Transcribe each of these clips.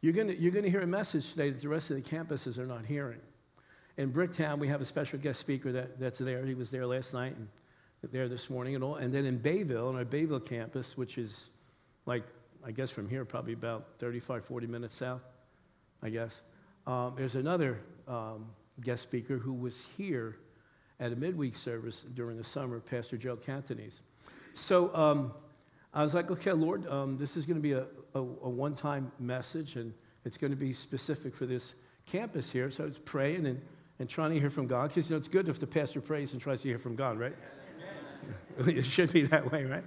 You're going you're gonna hear a message today that the rest of the campuses are not hearing. In Bricktown, we have a special guest speaker that, that's there. He was there last night and there this morning and all. And then in Bayville, on our Bayville campus, which is like, I guess from here, probably about 35, 40 minutes south, I guess, um, there's another um, guest speaker who was here at a midweek service during the summer, Pastor Joe Cantonese. So um, I was like, okay, Lord, um, this is going to be a, a, a one time message and it's going to be specific for this campus here. So I was praying and, and trying to hear from God because you know, it's good if the pastor prays and tries to hear from God, right? it should be that way, right?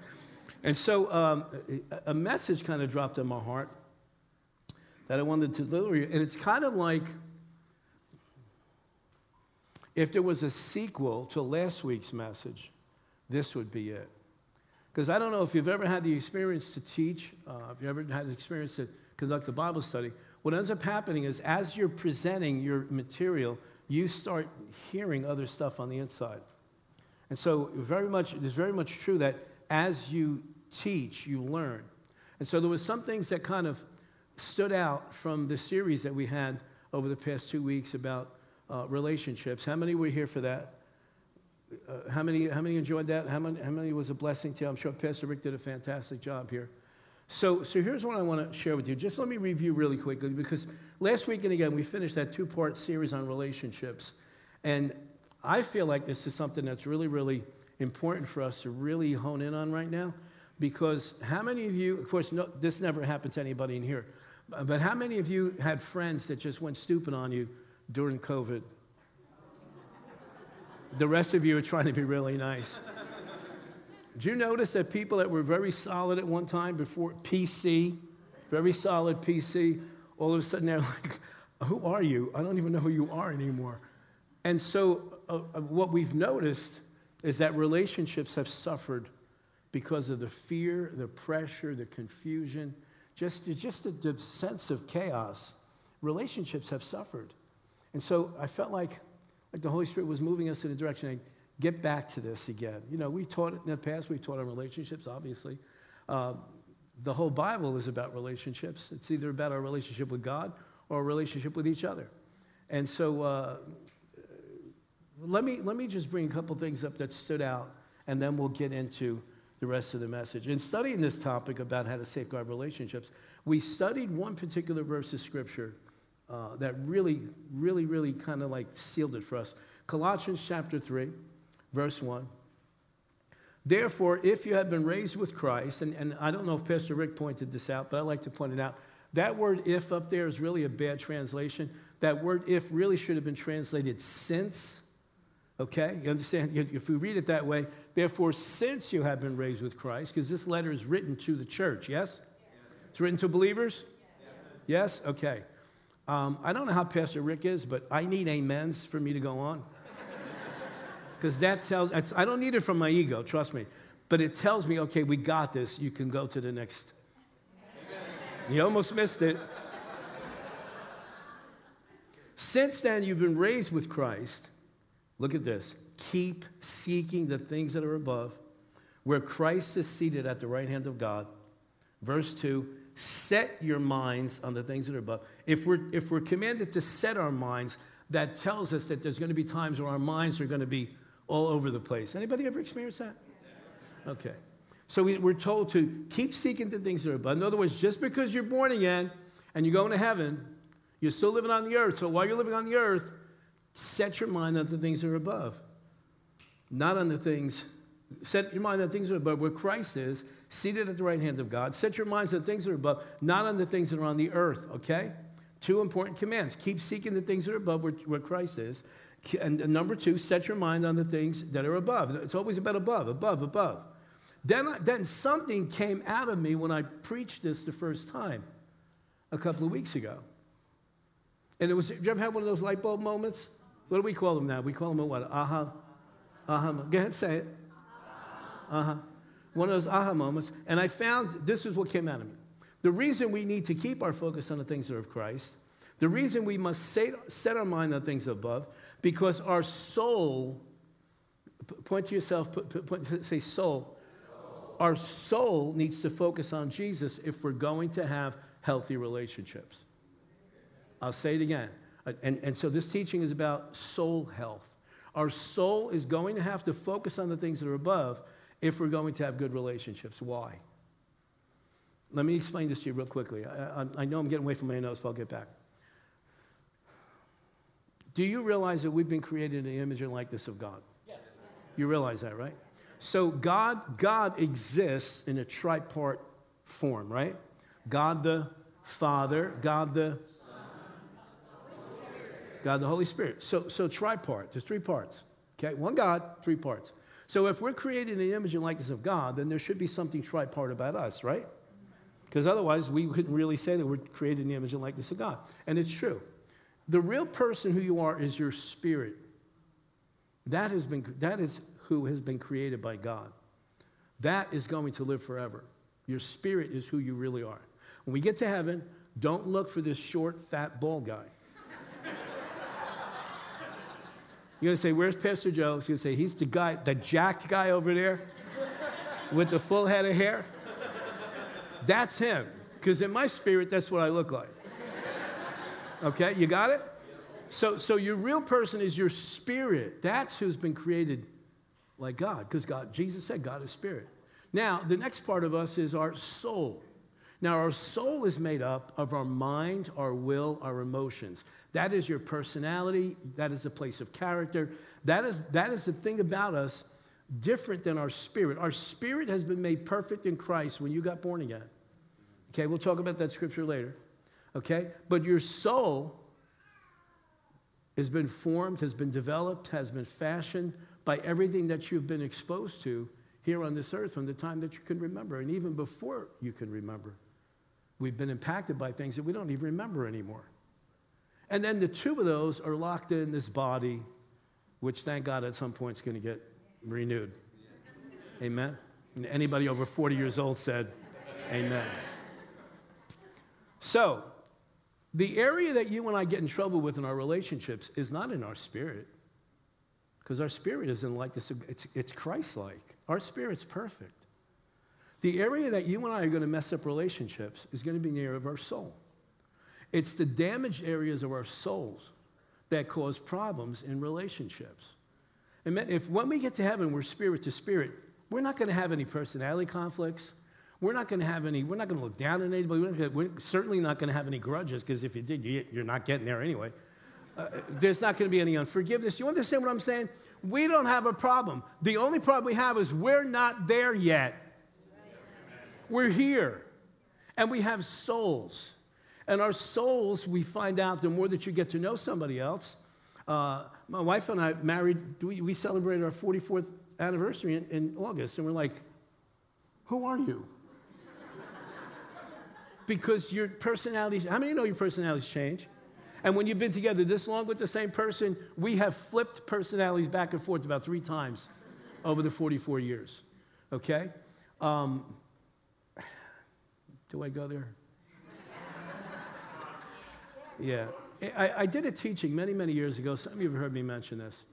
And so um, a message kind of dropped in my heart that I wanted to deliver you. And it's kind of like if there was a sequel to last week's message, this would be it. Because I don't know if you've ever had the experience to teach, uh, if you ever had the experience to conduct a Bible study, what ends up happening is as you're presenting your material, you start hearing other stuff on the inside. And so very much, it is very much true that as you teach, you learn. And so there was some things that kind of stood out from the series that we had over the past two weeks about uh, relationships. How many were here for that? Uh, how, many, how many enjoyed that? How many, how many was a blessing to you? I'm sure Pastor Rick did a fantastic job here. So, so here's what I want to share with you. Just let me review really quickly because last week and again, we finished that two part series on relationships. And I feel like this is something that's really, really important for us to really hone in on right now because how many of you, of course, no, this never happened to anybody in here, but how many of you had friends that just went stupid on you during COVID? The rest of you are trying to be really nice. Did you notice that people that were very solid at one time before PC, very solid PC, all of a sudden they're like, Who are you? I don't even know who you are anymore. And so, uh, uh, what we've noticed is that relationships have suffered because of the fear, the pressure, the confusion, just, just the, the sense of chaos. Relationships have suffered. And so I felt like, like the Holy Spirit was moving us in a direction. I get back to this again. You know, we taught it in the past. We've taught on relationships, obviously. Uh, the whole Bible is about relationships. It's either about our relationship with God or a relationship with each other. And so uh, let, me, let me just bring a couple things up that stood out, and then we'll get into the rest of the message. In studying this topic about how to safeguard relationships, we studied one particular verse of Scripture uh, that really, really, really kind of like sealed it for us. Colossians chapter 3, verse 1. Therefore, if you have been raised with Christ, and, and I don't know if Pastor Rick pointed this out, but I like to point it out. That word if up there is really a bad translation. That word if really should have been translated since. Okay? You understand? If we read it that way, therefore, since you have been raised with Christ, because this letter is written to the church, yes? yes. It's written to believers? Yes? yes? Okay. Um, I don't know how Pastor Rick is, but I need amens for me to go on. Because that tells, I don't need it from my ego, trust me. But it tells me, okay, we got this. You can go to the next. You almost missed it. Since then, you've been raised with Christ. Look at this. Keep seeking the things that are above, where Christ is seated at the right hand of God. Verse 2 set your minds on the things that are above. If we're, if we're commanded to set our minds, that tells us that there's going to be times where our minds are going to be all over the place. Anybody ever experienced that? Okay. So we, are told to keep seeking the things that are above. In other words, just because you're born again and you're going to heaven, you're still living on the earth. So while you're living on the earth, set your mind on the things that are above, not on the things. Set your mind on things that are above, where Christ is, seated at the right hand of God. Set your minds on the things that are above, not on the things that are on the earth, okay? Two important commands. Keep seeking the things that are above where, where Christ is. And number two, set your mind on the things that are above. It's always about above, above, above. Then, then something came out of me when I preached this the first time a couple of weeks ago. And it was, did you ever have one of those light bulb moments? What do we call them now? We call them a what? Aha. Aha. Go ahead, say it. Huh one of those aha moments, and I found this is what came out of me. The reason we need to keep our focus on the things that are of Christ, the reason we must set our mind on things above, because our soul, point to yourself, point, say soul. Our soul needs to focus on Jesus if we're going to have healthy relationships. I'll say it again. Uh, And, and so this teaching is about soul health. Our soul is going to have to focus on the things that are above if we're going to have good relationships. Why? Let me explain this to you real quickly. I, I, I know I'm getting away from my notes, but I'll get back. Do you realize that we've been created in the image and likeness of God? Yes. You realize that, right? So God, God exists in a tripart form, right? God the Father, God the God the Holy Spirit. So, so tripart, there's three parts. Okay, one God, three parts. So if we're created in the image and likeness of God, then there should be something tripart about us, right? Because otherwise, we couldn't really say that we're created in the image and likeness of God. And it's true. The real person who you are is your spirit. That, has been, that is who has been created by God. That is going to live forever. Your spirit is who you really are. When we get to heaven, don't look for this short, fat, bald guy. You're going to say, Where's Pastor Joe? He's going to say, He's the guy, the jacked guy over there with the full head of hair. That's him. Because in my spirit, that's what I look like. Okay, you got it? So, so your real person is your spirit. That's who's been created like God, because God, Jesus said God is spirit. Now, the next part of us is our soul. Now, our soul is made up of our mind, our will, our emotions. That is your personality. That is a place of character. That is, that is the thing about us different than our spirit. Our spirit has been made perfect in Christ when you got born again. Okay, we'll talk about that scripture later. Okay? But your soul has been formed, has been developed, has been fashioned by everything that you've been exposed to here on this earth from the time that you can remember, and even before you can remember. We've been impacted by things that we don't even remember anymore. And then the two of those are locked in this body, which thank God at some point is going to get renewed. Amen. And anybody over 40 years old said, Amen. So, the area that you and I get in trouble with in our relationships is not in our spirit, because our spirit isn't like this, it's, it's Christ like. Our spirit's perfect. The area that you and I are going to mess up relationships is going to be area of our soul. It's the damaged areas of our souls that cause problems in relationships. And if when we get to heaven, we're spirit to spirit, we're not going to have any personality conflicts. We're not going to have any, we're not going to look down on anybody. We're, we're certainly not going to have any grudges, because if you did, you're not getting there anyway. Uh, there's not going to be any unforgiveness. You understand what I'm saying? We don't have a problem. The only problem we have is we're not there yet. We're here. And we have souls. And our souls, we find out the more that you get to know somebody else. Uh, my wife and I married, we, we celebrated our 44th anniversary in, in August, and we're like, who are you? because your personalities, how many know your personalities change? And when you've been together this long with the same person, we have flipped personalities back and forth about three times over the 44 years. Okay? Um, do I go there? Yeah. I, I, did a teaching many, many years ago. Some of you have heard me mention this.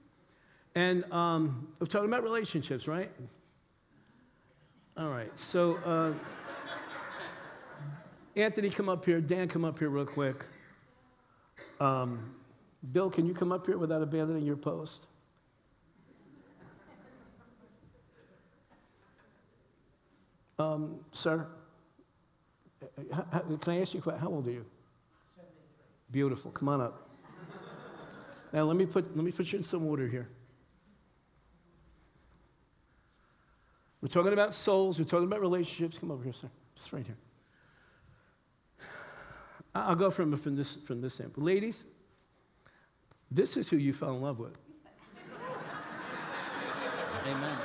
And um, we're talking about relationships, right? All right. So, uh, Anthony, come up here. Dan, come up here real quick. Um, Bill, can you come up here without abandoning your post? Um, sir, can I ask you? How old are you? Beautiful. Come on up. now let me put let me put you in some order here. We're talking about souls. We're talking about relationships. Come over here, sir. Just right here. I'll go from, from, this, from this sample. Ladies, this is who you fell in love with. Amen.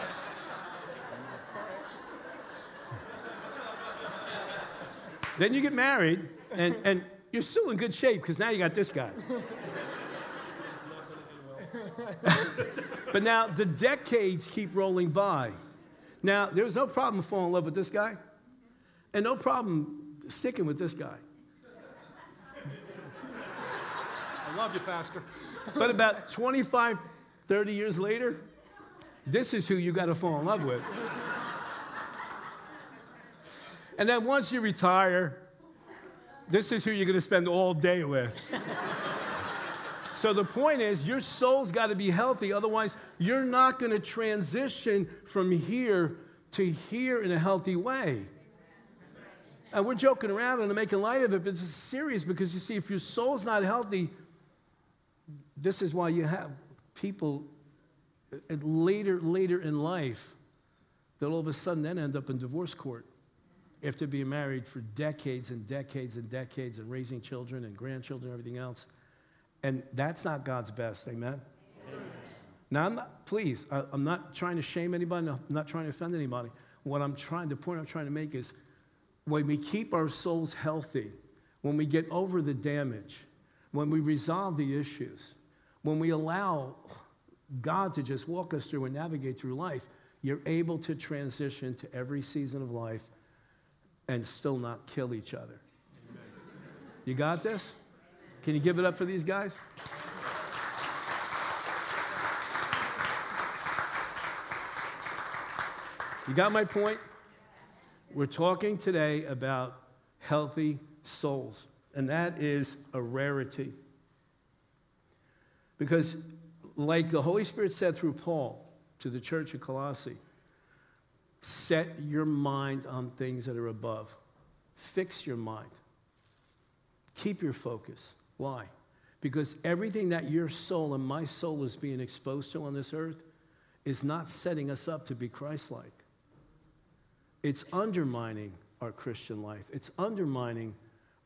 Then you get married, and, and you're still in good shape because now you got this guy. but now the decades keep rolling by. Now, there was no problem falling in love with this guy, and no problem sticking with this guy. I love you, Pastor. But about 25, 30 years later, this is who you got to fall in love with. And then once you retire, This is who you're going to spend all day with. so the point is, your soul's got to be healthy. Otherwise, you're not going to transition from here to here in a healthy way. And we're joking around and making light of it, but it's serious because you see, if your soul's not healthy, this is why you have people uh, later, later in life that all of a sudden then end up in divorce court after being married for decades and decades and decades and raising children and grandchildren and everything else. And that's not God's best, amen? amen. Now, I'm not, please, I, I'm not trying to shame anybody, I'm not trying to offend anybody. What I'm trying, the point I'm trying to make is when we keep our souls healthy, when we get over the damage, when we resolve the issues, when we allow God to just walk us through and navigate through life, you're able to transition to every season of life and still not kill each other. You got this? Can you give it up for these guys? You got my point? We're talking today about healthy souls, and that is a rarity. Because, like the Holy Spirit said through Paul to the church of Colossae, set your mind on things that are above. Fix your mind. Keep your focus. Why? Because everything that your soul and my soul is being exposed to on this earth is not setting us up to be Christ like. It's undermining our Christian life. It's undermining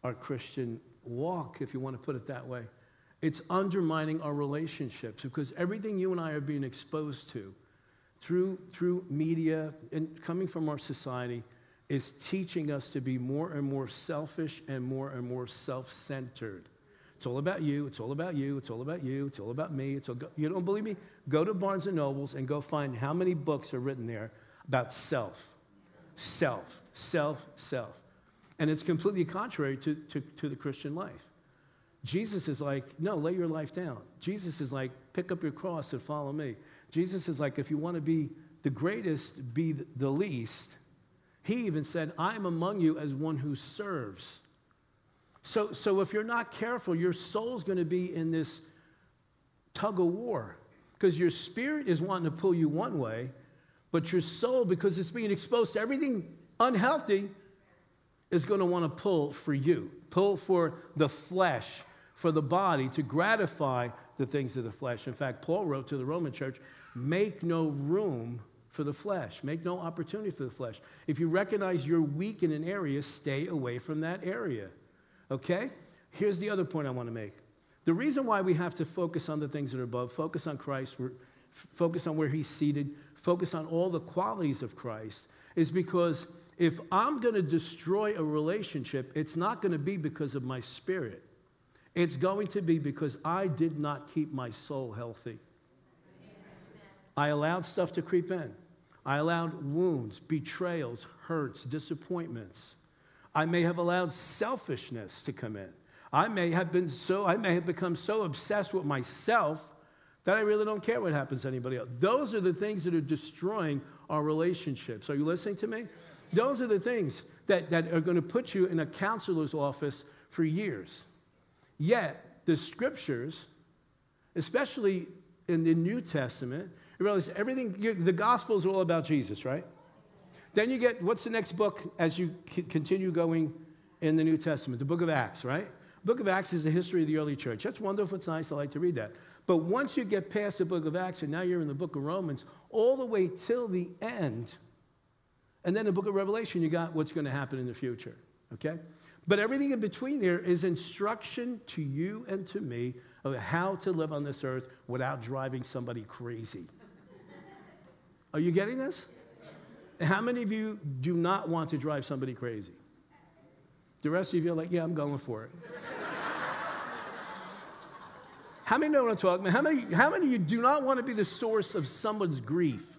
our Christian walk, if you want to put it that way. It's undermining our relationships because everything you and I are being exposed to through, through media and coming from our society is teaching us to be more and more selfish and more and more self centered. It's all about you. It's all about you. It's all about you. It's all about me. It's all go- you don't believe me? Go to Barnes and Nobles and go find how many books are written there about self self, self, self. And it's completely contrary to, to, to the Christian life. Jesus is like, no, lay your life down. Jesus is like, pick up your cross and follow me. Jesus is like, if you want to be the greatest, be the least. He even said, I'm among you as one who serves. So, so if you're not careful, your soul's going to be in this tug of war because your spirit is wanting to pull you one way, but your soul, because it's being exposed to everything unhealthy, is going to want to pull for you, pull for the flesh, for the body to gratify the things of the flesh. In fact, Paul wrote to the Roman church make no room for the flesh, make no opportunity for the flesh. If you recognize you're weak in an area, stay away from that area. Okay? Here's the other point I want to make. The reason why we have to focus on the things that are above, focus on Christ, focus on where he's seated, focus on all the qualities of Christ is because if I'm going to destroy a relationship, it's not going to be because of my spirit. It's going to be because I did not keep my soul healthy. I allowed stuff to creep in. I allowed wounds, betrayals, hurts, disappointments. I may have allowed selfishness to come in. I may have been so I may have become so obsessed with myself that I really don't care what happens to anybody else. Those are the things that are destroying our relationships. Are you listening to me? Those are the things that, that are going to put you in a counselor's office for years. Yet, the scriptures, especially in the New Testament, you realize everything, the Gospels are all about Jesus, right? Then you get, what's the next book as you continue going in the New Testament? The book of Acts, right? book of Acts is the history of the early church. That's wonderful. It's nice. I like to read that. But once you get past the book of Acts and now you're in the book of Romans, all the way till the end, and then the book of Revelation, you got what's going to happen in the future, okay? But everything in between there is instruction to you and to me of how to live on this earth without driving somebody crazy. Are you getting this? How many of you do not want to drive somebody crazy? The rest of you are like, yeah, I'm going for it. How many know what I'm talking about? How many, how many of you do not want to be the source of someone's grief?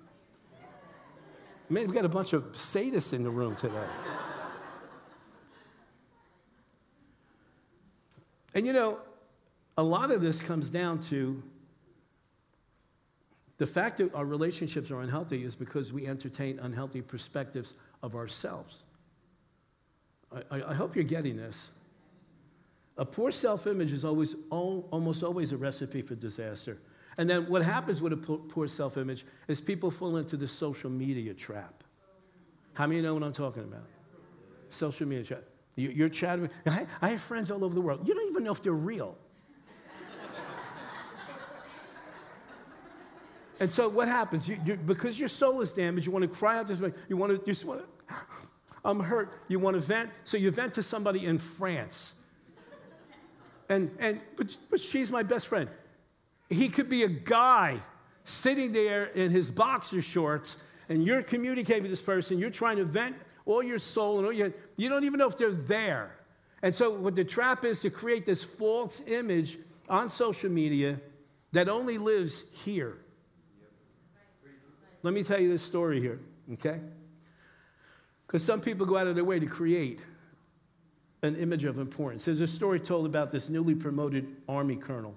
Man, we've got a bunch of sadists in the room today. And you know, a lot of this comes down to the fact that our relationships are unhealthy is because we entertain unhealthy perspectives of ourselves. I, I, hope you're getting this. A poor self image is always, almost always a recipe for disaster. And then what happens with a poor self image is people fall into the social media trap. How many know what I'm talking about? Social media trap. You, are chatting. I, I have friends all over the world. You don't even know if they're real. and so what happens? You, you, because your soul is damaged, you want to cry out this way. You want to, you just want to, I'm hurt. You want to vent. So you vent to somebody in France. And, and but, but she's my best friend. He could be a guy sitting there in his boxer shorts, and you're communicating with this person. You're trying to vent all your soul, and all your, you don't even know if they're there. And so, what the trap is to create this false image on social media that only lives here. Let me tell you this story here, okay? Because some people go out of their way to create an image of importance. There's a story told about this newly promoted Army colonel.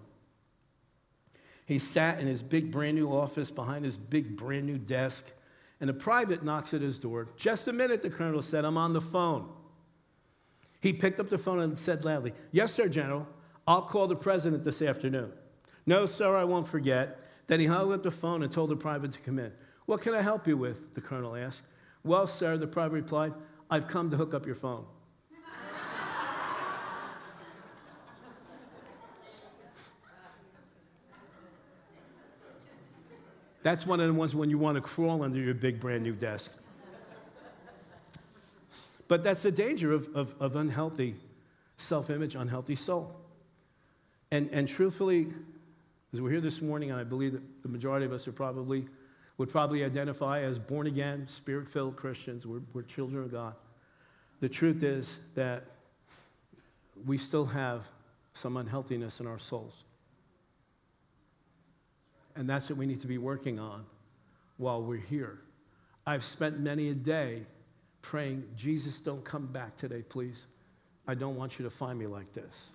He sat in his big brand new office behind his big brand new desk, and a private knocks at his door. Just a minute, the colonel said, I'm on the phone. He picked up the phone and said loudly, Yes, sir, General. I'll call the president this afternoon. No, sir, I won't forget. Then he hung up the phone and told the private to come in. What can I help you with? The colonel asked. Well, sir, the private replied, I've come to hook up your phone. That's one of the ones when you want to crawl under your big brand new desk. But that's the danger of, of, of unhealthy self image, unhealthy soul. And, and truthfully, as we're here this morning, and I believe that the majority of us are probably, would probably identify as born again, spirit filled Christians, we're, we're children of God. The truth is that we still have some unhealthiness in our souls. And that's what we need to be working on while we're here. I've spent many a day praying, Jesus, don't come back today, please. I don't want you to find me like this.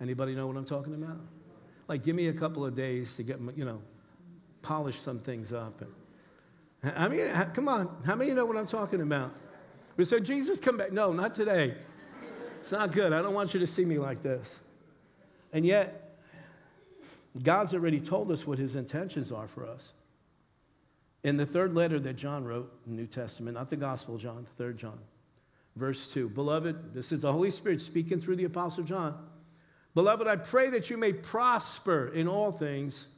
Anybody know what I'm talking about? Like, give me a couple of days to get, you know, polish some things up. And, I mean, come on, how many know what I'm talking about? We said, Jesus, come back. No, not today. It's not good. I don't want you to see me like this. And yet, God's already told us what his intentions are for us. In the third letter that John wrote in the New Testament, not the Gospel John, third John, verse 2. Beloved, this is the Holy Spirit speaking through the Apostle John. Beloved, I pray that you may prosper in all things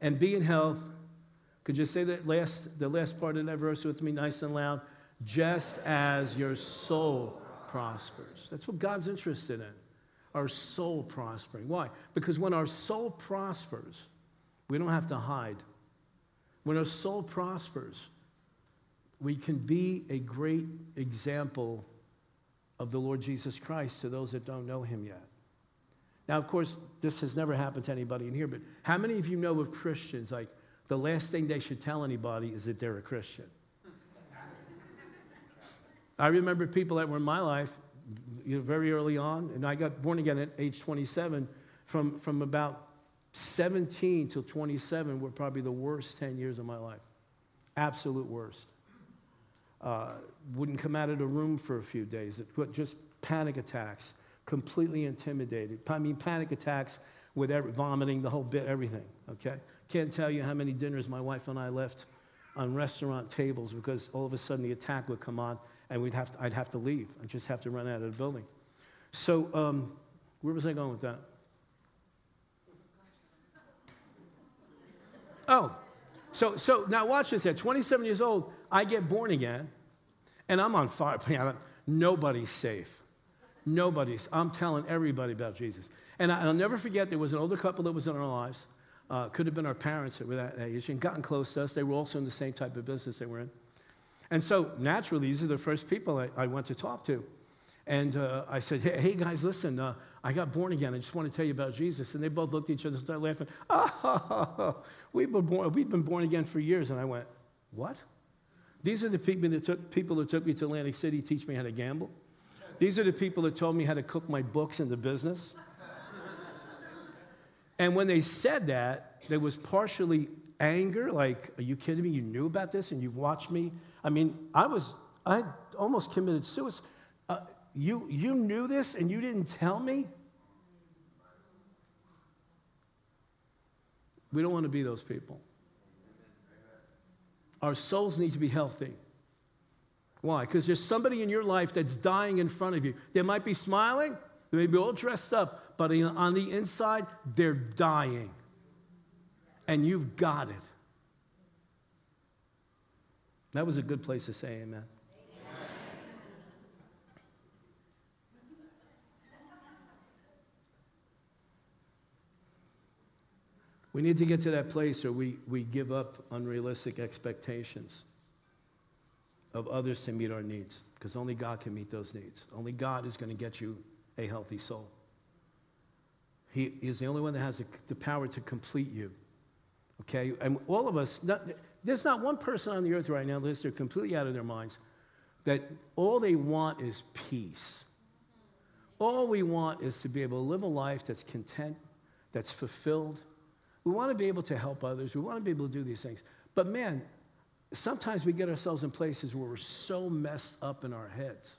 and be in health. Could you say that last, the last part of that verse with me, nice and loud? Just as your soul prospers. That's what God's interested in our soul prospering. Why? Because when our soul prospers, we don't have to hide. When our soul prospers, we can be a great example of the Lord Jesus Christ to those that don't know him yet. Now, of course, this has never happened to anybody in here, but how many of you know of Christians like the last thing they should tell anybody is that they're a Christian? I remember people that were in my life you know, very early on, and I got born again at age 27. From, from about 17 till 27 were probably the worst 10 years of my life. Absolute worst. Uh, wouldn't come out of the room for a few days. It, just panic attacks, completely intimidated. I mean, panic attacks with every, vomiting, the whole bit, everything, okay? Can't tell you how many dinners my wife and I left on restaurant tables because all of a sudden the attack would come on and we'd have to, I'd have to leave. I'd just have to run out of the building. So, um, where was I going with that? Oh, so, so now watch this. At 27 years old, I get born again, and I'm on fire. Nobody's safe. Nobody's. I'm telling everybody about Jesus. And I, will never forget there was an older couple that was in our lives. Uh, could have been our parents that were that age and gotten close to us. They were also in the same type of business they were in. And so naturally, these are the first people I, I went to talk to. And uh, I said, hey, hey guys, listen, uh, I got born again. I just want to tell you about Jesus. And they both looked at each other and started laughing. Oh, we've been born, we've been born again for years. And I went, what? These are the people that, took, people that took me to Atlantic City to teach me how to gamble. These are the people that told me how to cook my books in the business. and when they said that, there was partially anger, like, are you kidding me? You knew about this and you've watched me I mean, I was, I almost committed suicide. Uh, you, you knew this and you didn't tell me? We don't want to be those people. Our souls need to be healthy. Why? Because there's somebody in your life that's dying in front of you. They might be smiling, they may be all dressed up, but on the inside, they're dying. And you've got it. That was a good place to say amen. We need to get to that place where we, we give up unrealistic expectations of others to meet our needs, because only God can meet those needs. Only God is going to get you a healthy soul. He is the only one that has the, the power to complete you. Okay? And all of us, not, there's not one person on the earth right now, unless they're completely out of their minds, that all they want is peace. All we want is to be able to live a life that's content, that's fulfilled. We want to be able to help others. We want to be able to do these things. But man, sometimes we get ourselves in places where we're so messed up in our heads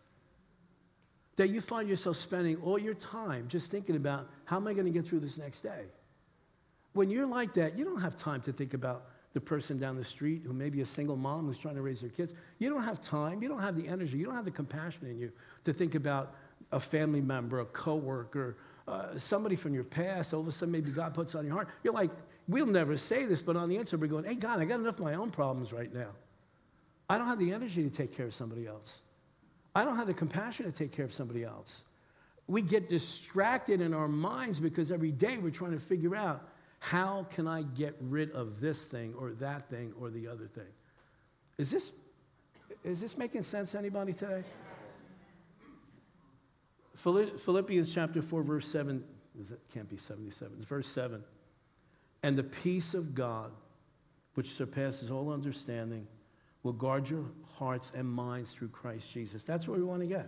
that you find yourself spending all your time just thinking about how am I going to get through this next day? When you're like that, you don't have time to think about the person down the street who may be a single mom who's trying to raise their kids. You don't have time, you don't have the energy, you don't have the compassion in you to think about a family member, a coworker, uh, somebody from your past. All of a sudden, maybe God puts on your heart. You're like, we'll never say this, but on the inside, we're going, hey, God, I got enough of my own problems right now. I don't have the energy to take care of somebody else. I don't have the compassion to take care of somebody else. We get distracted in our minds because every day we're trying to figure out how can I get rid of this thing or that thing or the other thing? Is this, is this making sense to anybody today? Philippians chapter 4, verse 7, it can't be 77, it's verse 7. And the peace of God, which surpasses all understanding, will guard your hearts and minds through Christ Jesus. That's where we want to get.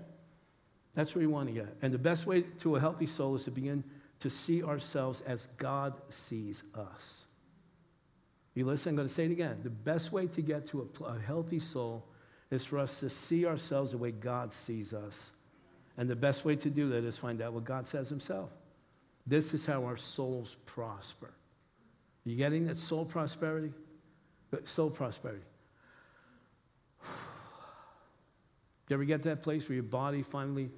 That's where we want to get. And the best way to a healthy soul is to begin to see ourselves as God sees us. You listen, I'm going to say it again. The best way to get to a, a, healthy soul is for us to see ourselves the way God sees us. And the best way to do that is find out what God says Himself. This is how our souls prosper. You getting that soul prosperity? Uh, soul prosperity. You ever get that place where your body finally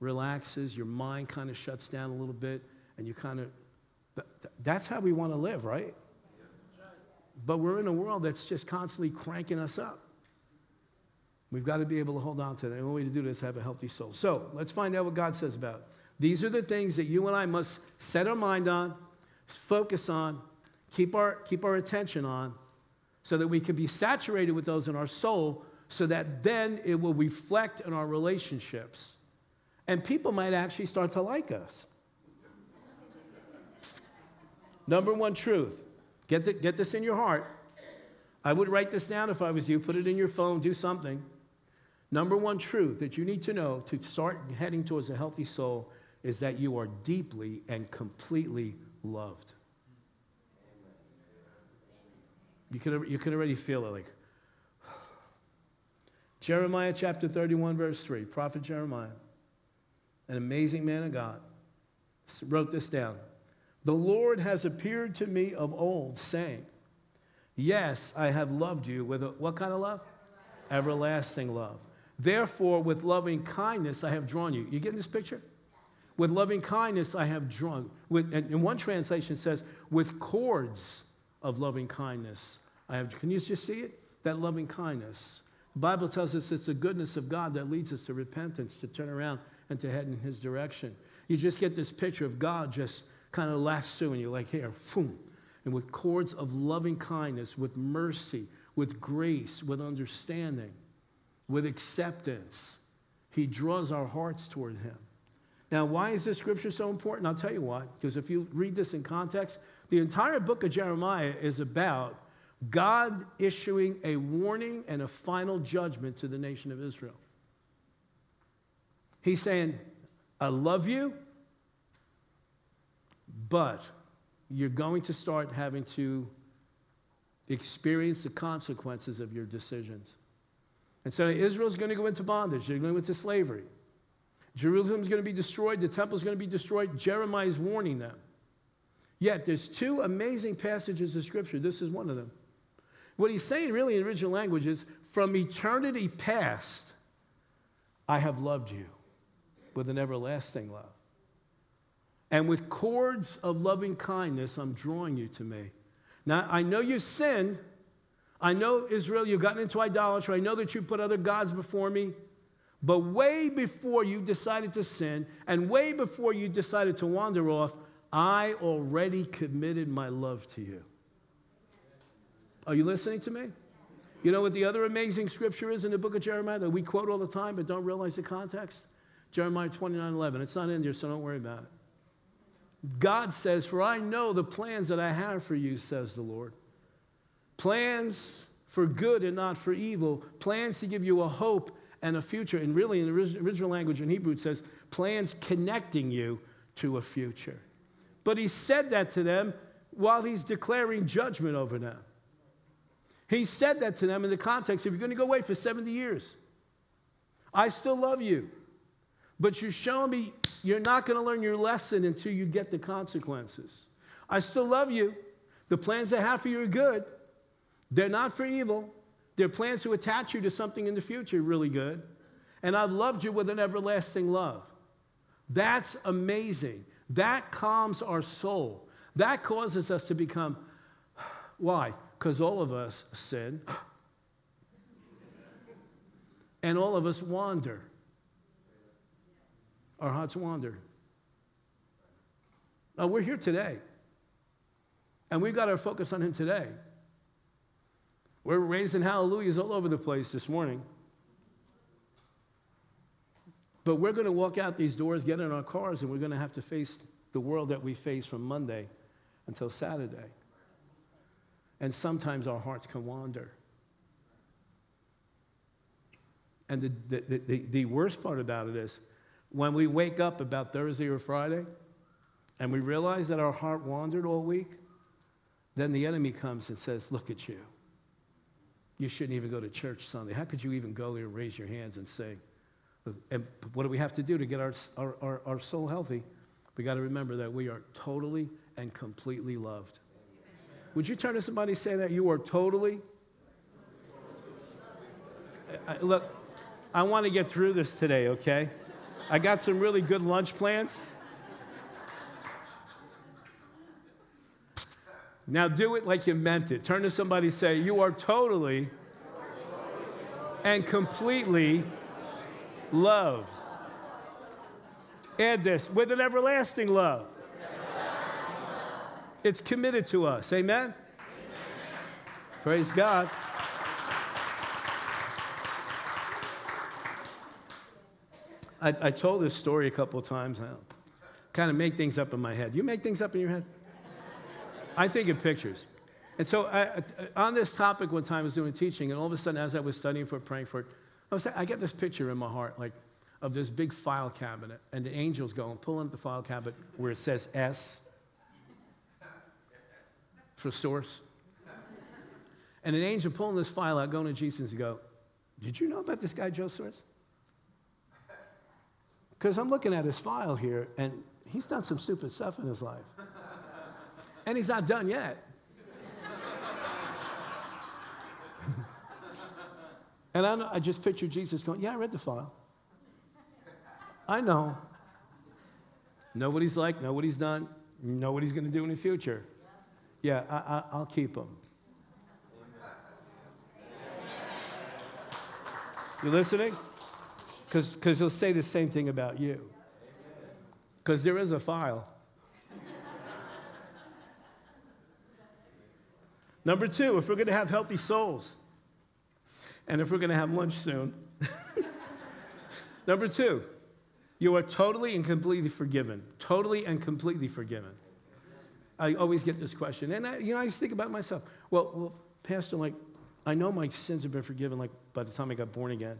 relaxes, your mind kind of shuts down a little bit, and you kind of, that's how we want to live, right? But we're in a world that's just constantly cranking us up. We've got to be able to hold on to that. The only way to do this is have a healthy soul. So let's find out what God says about it. These are the things that you and I must set our mind on, focus on, keep our, keep our attention on, so that we can be saturated with those in our soul, so that then it will reflect in our relationships and people might actually start to like us. Number one truth get, the, get this in your heart. I would write this down if I was you, put it in your phone, do something. Number one truth that you need to know to start heading towards a healthy soul is that you are deeply and completely loved. You can, you can already feel it like. Jeremiah chapter 31, verse 3, prophet Jeremiah an amazing man of God, wrote this down. The Lord has appeared to me of old, saying, Yes, I have loved you with a, what kind of love? Everlasting love. Therefore, with loving kindness, I have drawn you. You getting this picture? With loving kindness, I have drawn. With, and one translation says, with cords of loving kindness, I have. Can you just see it? That loving kindness. The Bible tells us it's the goodness of God that leads us to repentance, to turn around and to head in his direction. You just get this picture of God just kind of lassoing you, like here, boom, and with cords of loving kindness, with mercy, with grace, with understanding, with acceptance. He draws our hearts toward him. Now, why is this scripture so important? I'll tell you why. Because if you read this in context, the entire book of Jeremiah is about God issuing a warning and a final judgment to the nation of Israel. He's saying, I love you, but you're going to start having to experience the consequences of your decisions. And so Israel's going to go into bondage, they're going to go into slavery. Jerusalem's going to be destroyed, the temple's going to be destroyed. Jeremiah is warning them. Yet there's two amazing passages of scripture. This is one of them. What he's saying really in original language is from eternity past, I have loved you with an everlasting love. And with cords of loving kindness, I'm drawing you to me. Now, I know you've sinned. I know, Israel, you've gotten into idolatry. I know that you put other gods before me. But way before you decided to sin, and way before you decided to wander off, I already committed my love to you. Are you listening to me? You know what the other amazing scripture is in the book of Jeremiah that we quote all the time but don't realize the context? Jeremiah 29 11. It's not in there, so don't worry about it. God says, For I know the plans that I have for you, says the Lord. Plans for good and not for evil, plans to give you a hope and a future. And really, in the original language in Hebrew, it says plans connecting you to a future. But he said that to them while he's declaring judgment over them. He said that to them in the context if you're going to go away for 70 years, I still love you. But you're showing me you're not going to learn your lesson until you get the consequences. I still love you. The plans I have for you are good. They're not for evil. They're plans to attach you to something in the future really good. And I've loved you with an everlasting love. That's amazing. That calms our soul. That causes us to become, why? Because all of us sin. And all of us wander. Our hearts wander. Now, we're here today. And we've got our focus on Him today. We're raising hallelujahs all over the place this morning. But we're going to walk out these doors, get in our cars, and we're going to have to face the world that we face from Monday until Saturday. And sometimes our hearts can wander. And the, the, the, the, worst part about it is when we wake up about Thursday or Friday and we realize that our heart wandered all week, then the enemy comes and says, Look at you. You shouldn't even go to church Sunday. How could you even go there and raise your hands and sing? And what do we have to do to get our, our, our, our soul healthy? We got to remember that we are totally and completely loved. Would you turn to somebody and say that? You are totally. I, look, I want to get through this today, okay? I got some really good lunch plans. Now do it like you meant it. Turn to somebody say, You are totally and completely loved. Add this with an everlasting love. It's committed to us. Amen? Amen? Praise God. I, I, told this story a couple of times. I kind of make things up in my head. You make things up in your head? I think in pictures. And so I, on this topic, one time I was doing teaching, and all of a sudden, as I was studying for praying for it, I, was, I get this picture in my heart, like of this big file cabinet, and the angels go and pull into the file cabinet where it says S for Sorce. And an angel pulling this file out, going to Jesus and go, Did you know about this guy, Joe Sorce? Because I'm looking at his file here, and he's done some stupid stuff in his life. And he's not done yet. and I, know, I just picture Jesus going, Yeah, I read the file. I know. Know what he's like, know what he's done, know what he's going to do in the future. Yeah, I, will keep him. You listening? Because he'll say the same thing about you. Because there is a file. Number two, if we're going to have healthy souls, and if we're going to have lunch soon. Number two, you are totally and completely forgiven. Totally and completely forgiven. I always get this question. And I, you know, I just think about myself. Well, well, Pastor, like, I know my sins have been forgiven, like, by the time I got born again.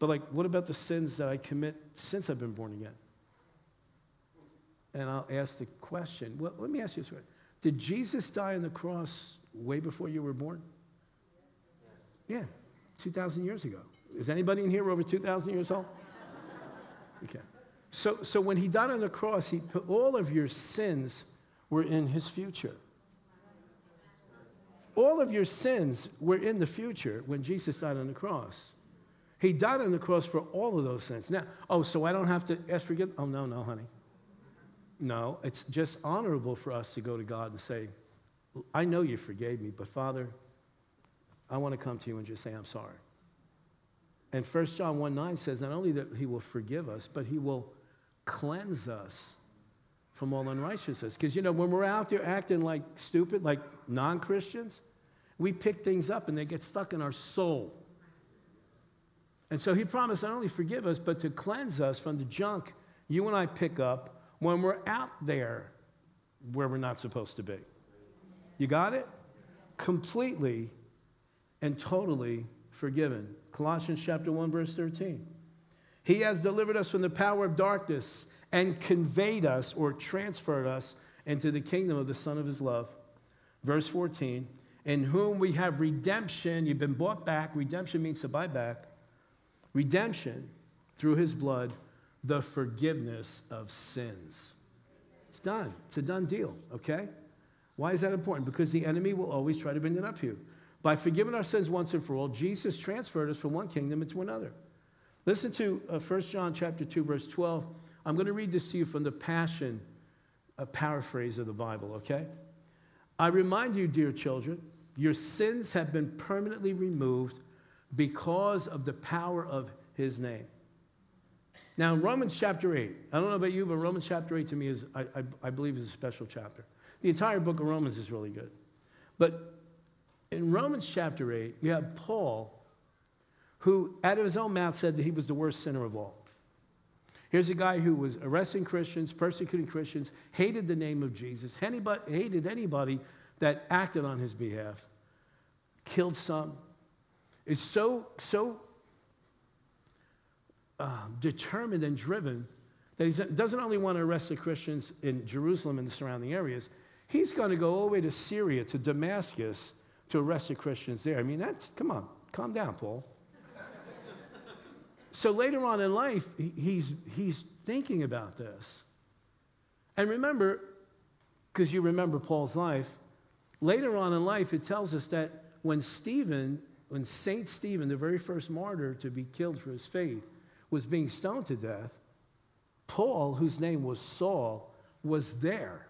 But, like, what about the sins that I commit since I've been born again? And I'll ask the question well, let me ask you this way Did Jesus die on the cross way before you were born? Yeah, 2,000 years ago. Is anybody in here over 2,000 years old? Okay. So, so when he died on the cross, he put all of your sins were in his future. All of your sins were in the future when Jesus died on the cross. He died on the cross for all of those sins. Now, oh, so I don't have to ask forgiveness? Oh, no, no, honey. No, it's just honorable for us to go to God and say, I know you forgave me, but Father, I want to come to you and just say, I'm sorry. And 1 John 1 9 says not only that he will forgive us, but he will cleanse us from all unrighteousness. Because, you know, when we're out there acting like stupid, like non Christians, we pick things up and they get stuck in our soul. And so he promised not only forgive us, but to cleanse us from the junk you and I pick up when we're out there where we're not supposed to be. You got it? Completely and totally forgiven. Colossians chapter 1 verse 13. He has delivered us from the power of darkness and conveyed us or transferred us into the kingdom of the son of his love. Verse 14, in whom we have redemption, you've been bought back. Redemption means to buy back. Redemption through his blood, the forgiveness of sins. It's done. It's a done deal, okay? Why is that important? Because the enemy will always try to bring it up to you. By forgiving our sins once and for all, Jesus transferred us from one kingdom into another. Listen to uh, 1 John chapter 2, verse 12. I'm going to read this to you from the Passion a paraphrase of the Bible, okay? I remind you, dear children, your sins have been permanently removed because of the power of his name. Now, in Romans chapter 8, I don't know about you, but Romans chapter 8 to me is, I, I, I believe, is a special chapter. The entire book of Romans is really good. But in Romans chapter 8, you have Paul, who out of his own mouth said that he was the worst sinner of all. Here's a guy who was arresting Christians, persecuting Christians, hated the name of Jesus, hated anybody that acted on his behalf, killed some, is so, so uh, determined and driven that he doesn't only want to arrest the Christians in Jerusalem and the surrounding areas, he's going to go all the way to Syria, to Damascus, to arrest the Christians there. I mean, that's, come on, calm down, Paul. so later on in life, he's, he's thinking about this. And remember, because you remember Paul's life, later on in life, it tells us that when Stephen, when Saint Stephen, the very first martyr to be killed for his faith, was being stoned to death, Paul, whose name was Saul, was there.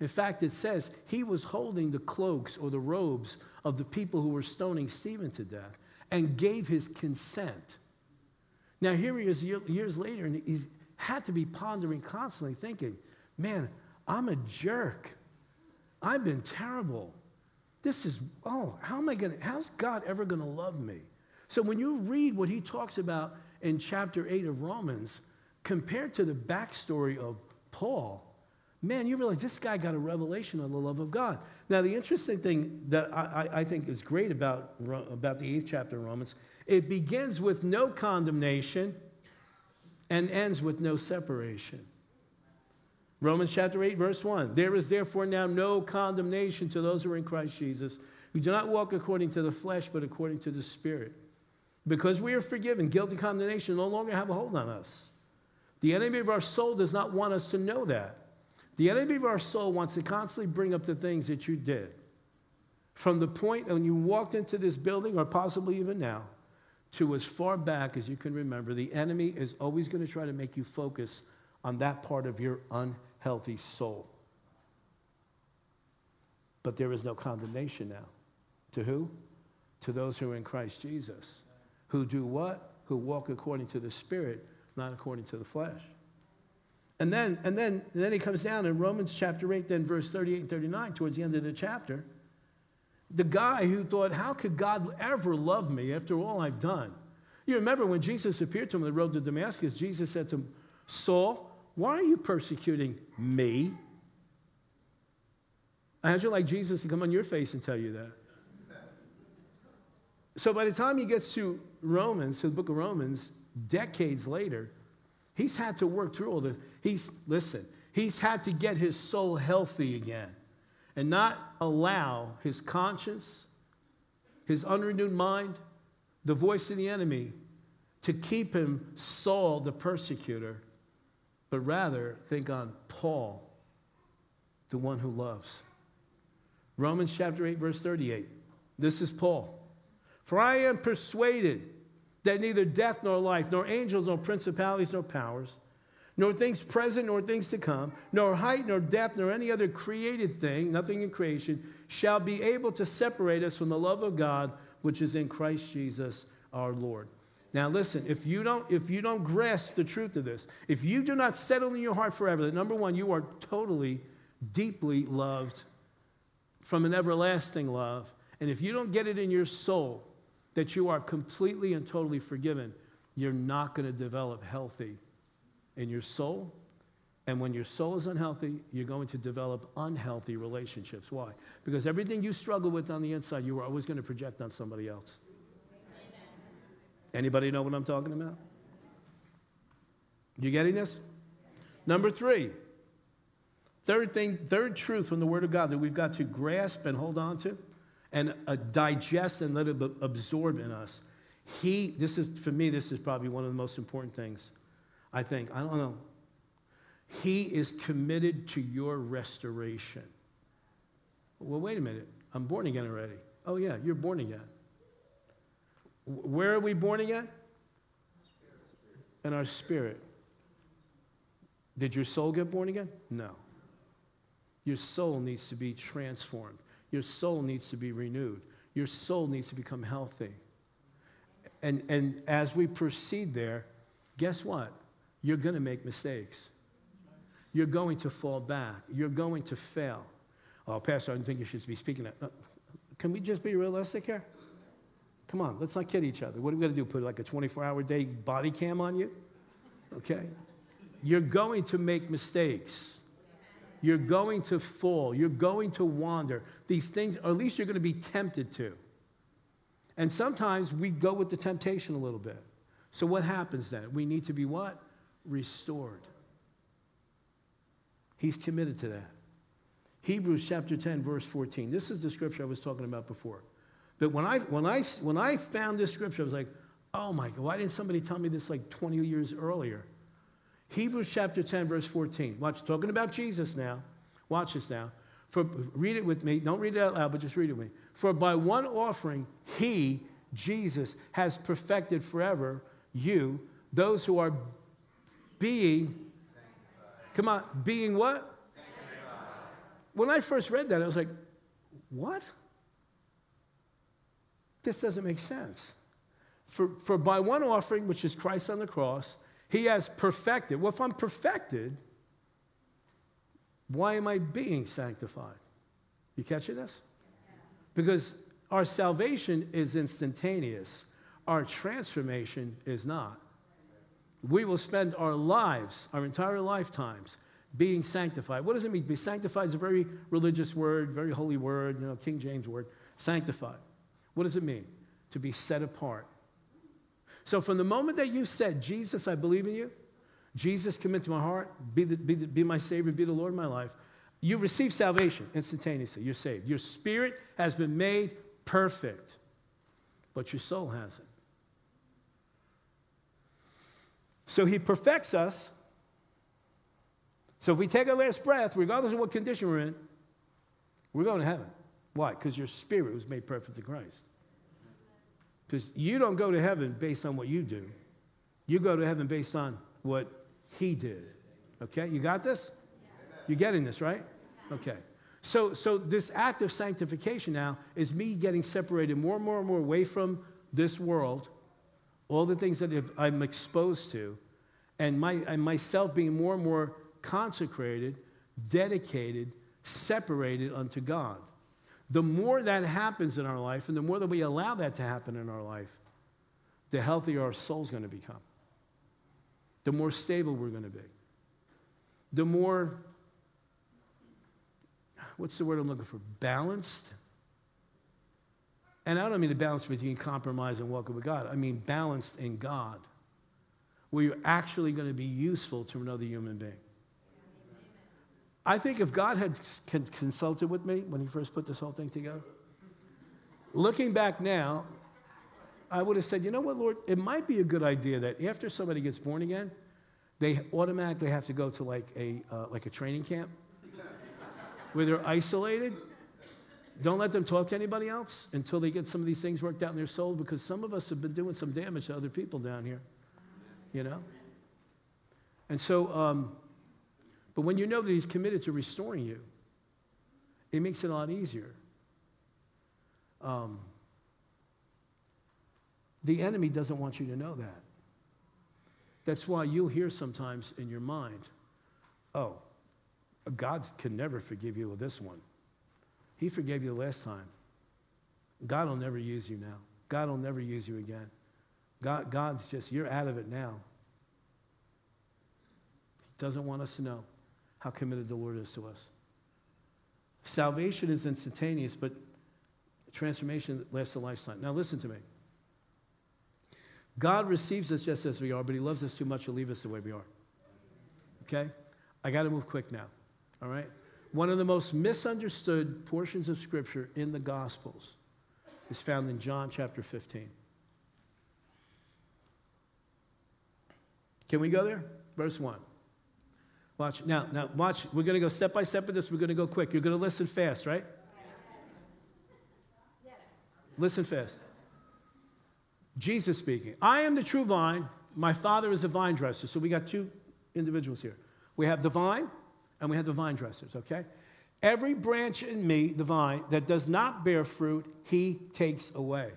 In fact, it says he was holding the cloaks or the robes of the people who were stoning Stephen to death and gave his consent. Now, here he is years later, and he's had to be pondering constantly, thinking, man, I'm a jerk. I've been terrible. This is, oh, how am I going to, how's God ever going to love me? So when you read what he talks about in chapter 8 of Romans, compared to the backstory of Paul, man, you realize this guy got a revelation of the love of God. Now, the interesting thing that I, I think is great about, about the eighth chapter of Romans, it begins with no condemnation and ends with no separation. Romans chapter 8, verse 1. There is therefore now no condemnation to those who are in Christ Jesus, who do not walk according to the flesh, but according to the Spirit. Because we are forgiven, guilty condemnation no longer have a hold on us. The enemy of our soul does not want us to know that. The enemy of our soul wants to constantly bring up the things that you did. From the point when you walked into this building, or possibly even now, to as far back as you can remember, the enemy is always going to try to make you focus on that part of your unhealthy soul. But there is no condemnation now. To who? To those who are in Christ Jesus. Who do what? Who walk according to the Spirit, not according to the flesh. And then, and then, and then he comes down in Romans chapter 8, then verse 38 and 39, towards the end of the chapter. The guy who thought, How could God ever love me after all I've done? You remember when Jesus appeared to him on the road to Damascus, Jesus said to him, Saul, why are you persecuting me? How'd you like Jesus to come on your face and tell you that? So by the time he gets to Romans, to the book of Romans, decades later, he's had to work through all this. He's, listen, he's had to get his soul healthy again and not allow his conscience, his unrenewed mind, the voice of the enemy to keep him Saul the persecutor, but rather think on Paul, the one who loves. Romans chapter 8, verse 38. This is Paul. For I am persuaded that neither death nor life, nor angels, nor principalities, nor powers, nor things present, nor things to come, nor height, nor depth, nor any other created thing, nothing in creation, shall be able to separate us from the love of God which is in Christ Jesus our Lord. Now listen, if you don't if you don't grasp the truth of this, if you do not settle in your heart forever that number 1 you are totally deeply loved from an everlasting love, and if you don't get it in your soul that you are completely and totally forgiven, you're not going to develop healthy in your soul. And when your soul is unhealthy, you're going to develop unhealthy relationships. Why? Because everything you struggle with on the inside, you are always going to project on somebody else. Anybody know what I'm talking about? You getting this? Number three, third thing, third truth from the Word of God that we've got to grasp and hold on to and uh, digest and let it absorb in us. He, this is, for me, this is probably one of the most important things, I think. I don't know. He is committed to your restoration. Well, wait a minute. I'm born again already. Oh, yeah, you're born again. Where are we born again? In our spirit. Did your soul get born again? No. Your soul needs to be transformed. Your soul needs to be renewed. Your soul needs to become healthy. And, and as we proceed there, guess what? You're going to make mistakes. You're going to fall back. You're going to fail. Oh, Pastor, I don't think you should be speaking that. Uh, can we just be realistic here? Come on, let's not kid each other. What are we going to do? Put like a 24 hour day body cam on you? Okay? You're going to make mistakes. You're going to fall. You're going to wander. These things, or at least you're going to be tempted to. And sometimes we go with the temptation a little bit. So what happens then? We need to be what? Restored. He's committed to that. Hebrews chapter 10, verse 14. This is the scripture I was talking about before. But when I, when I, when I found this scripture, I was like, oh my God, why didn't somebody tell me this like 20 years earlier? Hebrews chapter 10, verse 14. Watch, talking about Jesus now. Watch this now. For, read it with me. Don't read it out loud, but just read it with me. For by one offering, he, Jesus, has perfected forever you, those who are being, come on, being what? When I first read that, I was like, what? This doesn't make sense. For, for by one offering, which is Christ on the cross, he has perfected. Well, if I'm perfected, why am I being sanctified? You catching this? Because our salvation is instantaneous, our transformation is not. We will spend our lives, our entire lifetimes, being sanctified. What does it mean? Be sanctified is a very religious word, very holy word, you know, King James word. Sanctified. What does it mean? To be set apart. So from the moment that you said, Jesus, I believe in you, Jesus, come into my heart, be, the, be, the, be my Savior, be the Lord of my life, you receive salvation instantaneously. You're saved. Your spirit has been made perfect, but your soul hasn't. So he perfects us. So if we take our last breath, regardless of what condition we're in, we're going to heaven. Why? Because your spirit was made perfect in Christ. Because you don't go to heaven based on what you do, you go to heaven based on what He did. Okay? You got this? You're getting this, right? Okay. So, so this act of sanctification now is me getting separated more and more and more away from this world, all the things that I'm exposed to, and, my, and myself being more and more consecrated, dedicated, separated unto God. The more that happens in our life, and the more that we allow that to happen in our life, the healthier our soul's going to become. The more stable we're going to be. The more, what's the word I'm looking for? Balanced. And I don't mean the balance between compromise and walking with God. I mean balanced in God, where you're actually going to be useful to another human being. I think if God had consulted with me when he first put this whole thing together, looking back now, I would have said, you know what, Lord, it might be a good idea that after somebody gets born again, they automatically have to go to like a, uh, like a training camp. where they're isolated. Don't let them talk to anybody else until they get some of these things worked out in their soul because some of us have been doing some damage to other people down here, you know? And so, um, but when you know that He's committed to restoring you, it makes it a lot easier. Um, the enemy doesn't want you to know that. That's why you'll hear sometimes in your mind, oh, God can never forgive you with this one. He forgave you the last time. God will never use you now. God will never use you again. God, God's just, you're out of it now. He doesn't want us to know how committed the Lord is to us. Salvation is instantaneous, but transformation lasts a lifetime. Now, listen to me. God receives us just as we are, but He loves us too much to leave us the way we are. Okay? I got to move quick now. All right? One of the most misunderstood portions of Scripture in the Gospels is found in John chapter 15. Can we go there? Verse 1. Watch. Now, now watch. We're going to go step by step with this. We're going to go quick. You're going to listen fast, right? Yes. Listen fast. Jesus speaking. I am the true vine. My father is a vine dresser. So we got two individuals here. We have the vine and we have the vine dressers, okay? Every branch in me, the vine, that does not bear fruit, he takes away.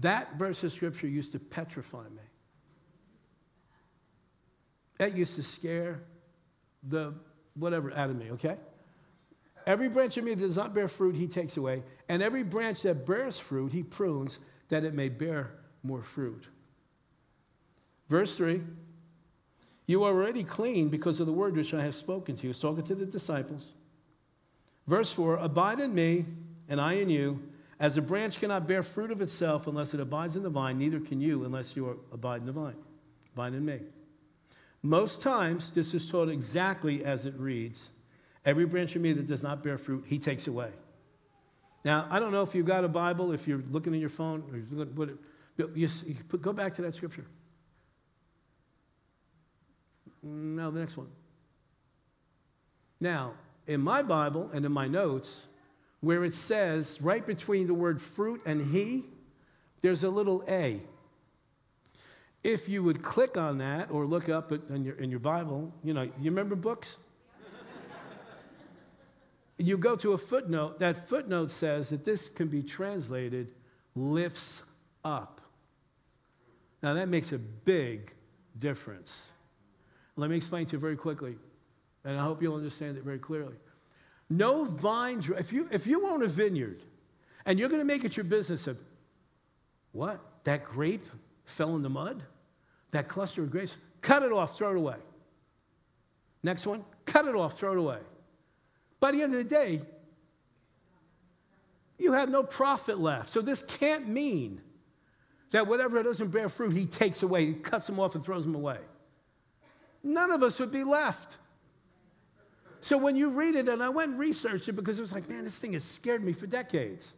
That verse of scripture used to petrify me. That used to scare the whatever out of me, okay? Every branch of me that does not bear fruit, he takes away. And every branch that bears fruit, he prunes that it may bear more fruit. Verse 3 You are already clean because of the word which I have spoken to you. He's talking to the disciples. Verse 4 Abide in me, and I in you. As a branch cannot bear fruit of itself unless it abides in the vine, neither can you unless you abide in the vine. Abide in me. Most times, this is taught exactly as it reads Every branch of me that does not bear fruit, he takes away. Now, I don't know if you've got a Bible, if you're looking at your phone, or go back to that scripture. No, the next one. Now, in my Bible and in my notes, where it says right between the word fruit and he, there's a little A. If you would click on that or look up in your, in your Bible, you know, you remember books? you go to a footnote, that footnote says that this can be translated lifts up. Now, that makes a big difference. Let me explain to you very quickly, and I hope you'll understand it very clearly. No vine, if you, if you own a vineyard and you're going to make it your business of what? That grape fell in the mud? That cluster of grapes? Cut it off, throw it away. Next one, cut it off, throw it away. By the end of the day, you have no profit left. So this can't mean that whatever doesn't bear fruit, he takes away, he cuts them off and throws them away. None of us would be left. So when you read it, and I went and researched it because it was like, man, this thing has scared me for decades.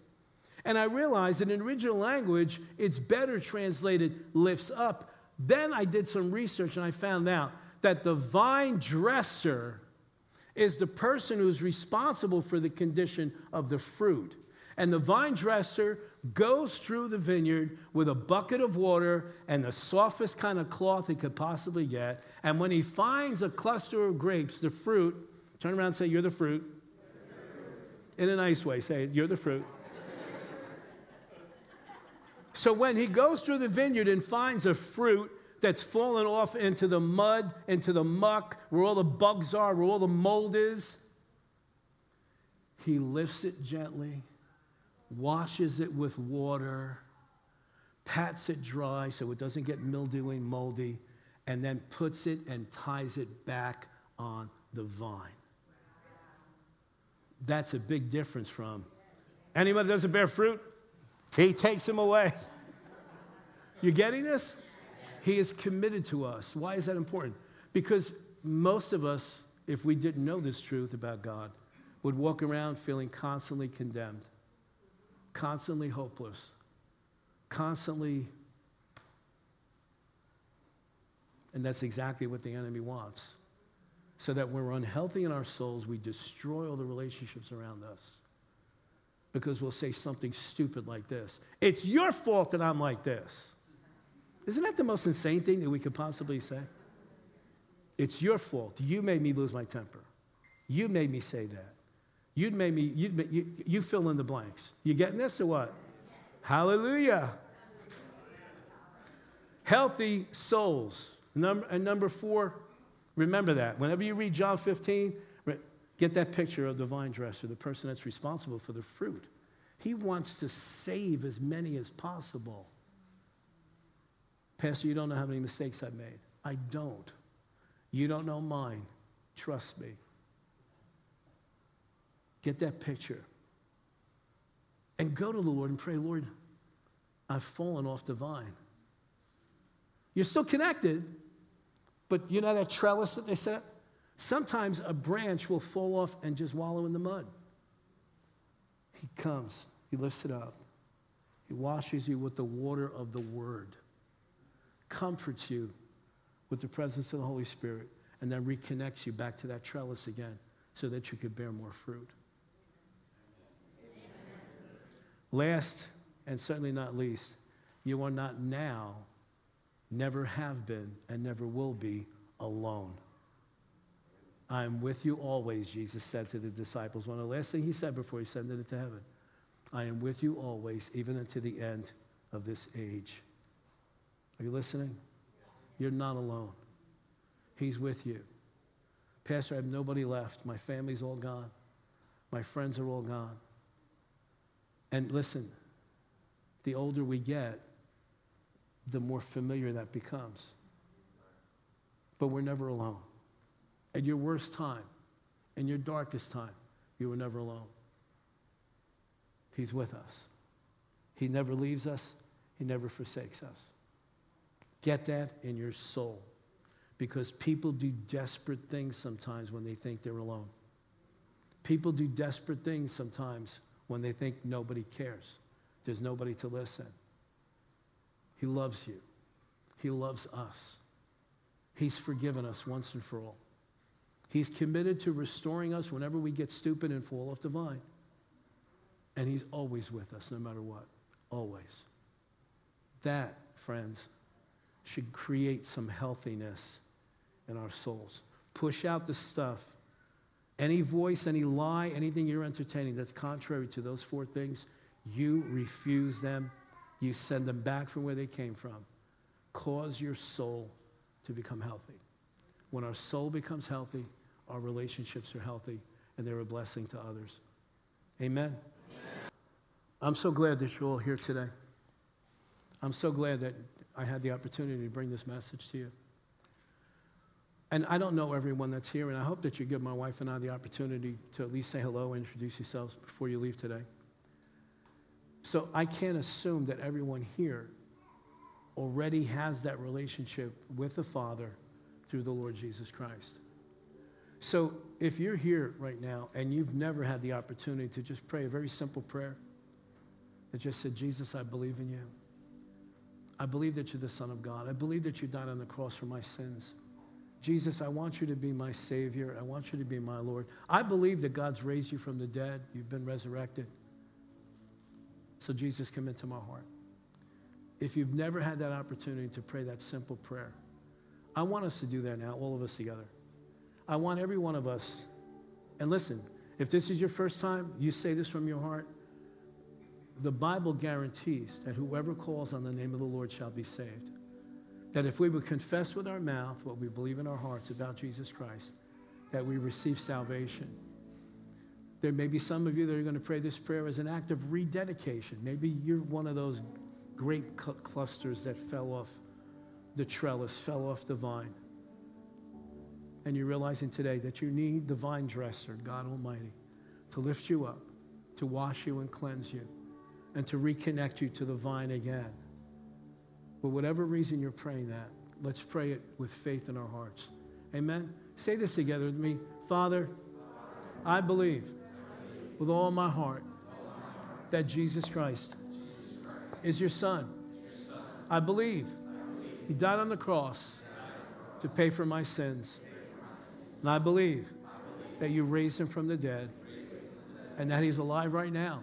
And I realized that in original language, it's better translated lifts up. Then I did some research and I found out that the vine dresser is the person who's responsible for the condition of the fruit. And the vine dresser goes through the vineyard with a bucket of water and the softest kind of cloth he could possibly get. And when he finds a cluster of grapes, the fruit, turn around and say, You're the fruit. In a nice way, say, You're the fruit. So when he goes through the vineyard and finds a fruit, that's fallen off into the mud, into the muck, where all the bugs are, where all the mold is. He lifts it gently, washes it with water, pats it dry so it doesn't get mildewy and moldy, and then puts it and ties it back on the vine. That's a big difference from anybody that doesn't bear fruit, he takes him away. You getting this? He is committed to us. Why is that important? Because most of us, if we didn't know this truth about God, would walk around feeling constantly condemned, constantly hopeless, constantly. And that's exactly what the enemy wants. So that when we're unhealthy in our souls, we destroy all the relationships around us. Because we'll say something stupid like this It's your fault that I'm like this. Isn't that the most insane thing that we could possibly say? It's your fault. You made me lose my temper. You made me say that. You made me, you, you, you fill in the blanks. You getting this or what? Hallelujah. Healthy souls. Number, and number four, remember that. Whenever you read John 15, get that picture of the vine dresser, the person that's responsible for the fruit. He wants to save as many as possible. Pastor, you don't know how many mistakes I've made. I don't. You don't know mine. Trust me. Get that picture. And go to the Lord and pray, Lord, I've fallen off the vine. You're still connected, but you know that trellis that they set? Sometimes a branch will fall off and just wallow in the mud. He comes, he lifts it up, he washes you with the water of the word, comforts you with the presence of the Holy Spirit, and then reconnects you back to that trellis again so that you could bear more fruit. Last, and certainly not least, you are not now, never have been, and never will be alone. I am with you always, Jesus said to the disciples. One of the last things he said before he sent it to heaven. I am with you always, even unto the end of this age. Are you listening? You're not alone. He's with you. Pastor, I have nobody left. My family's all gone. My friends are all gone. And listen, the older we get, the more familiar that becomes. But we're never alone. At your worst time, in your darkest time, you were never alone. He's with us. He never leaves us, He never forsakes us. Get that in your soul because people do desperate things sometimes when they think they're alone. People do desperate things sometimes when they think nobody cares. There's nobody to listen. He loves you. He loves us. He's forgiven us once and for all. He's committed to restoring us whenever we get stupid and fall off the vine. And He's always with us, no matter what. Always. That, friends, should create some healthiness in our souls. Push out the stuff. Any voice, any lie, anything you're entertaining that's contrary to those four things, you refuse them. You send them back from where they came from. Cause your soul to become healthy. When our soul becomes healthy, our relationships are healthy and they're a blessing to others. Amen. Amen. I'm so glad that you're all here today. I'm so glad that I had the opportunity to bring this message to you. And I don't know everyone that's here, and I hope that you give my wife and I the opportunity to at least say hello and introduce yourselves before you leave today. So I can't assume that everyone here already has that relationship with the Father through the Lord Jesus Christ. So if you're here right now and you've never had the opportunity to just pray a very simple prayer that just said, Jesus, I believe in you. I believe that you're the Son of God. I believe that you died on the cross for my sins. Jesus, I want you to be my Savior. I want you to be my Lord. I believe that God's raised you from the dead. You've been resurrected. So, Jesus, come into my heart. If you've never had that opportunity to pray that simple prayer, I want us to do that now, all of us together. I want every one of us, and listen, if this is your first time, you say this from your heart. The Bible guarantees that whoever calls on the name of the Lord shall be saved. That if we would confess with our mouth what we believe in our hearts about Jesus Christ, that we receive salvation. There may be some of you that are going to pray this prayer as an act of rededication. Maybe you're one of those grape clusters that fell off the trellis, fell off the vine. And you're realizing today that you need the vine dresser, God Almighty, to lift you up, to wash you and cleanse you, and to reconnect you to the vine again. For whatever reason you're praying that, let's pray it with faith in our hearts. Amen? Say this together with me. Father, I believe with all my heart that Jesus Christ is your Son. I believe He died on the cross to pay for my sins. And I believe that you raised him from the dead and that he's alive right now.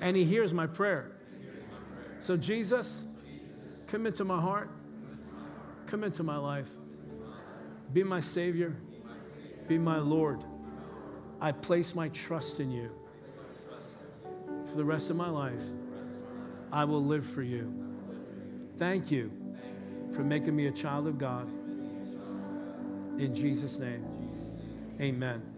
And he hears my prayer. So, Jesus, come into my heart, come into my life, be my Savior, be my Lord. I place my trust in you. For the rest of my life, I will live for you. Thank you for making me a child of God. In Jesus' name, amen.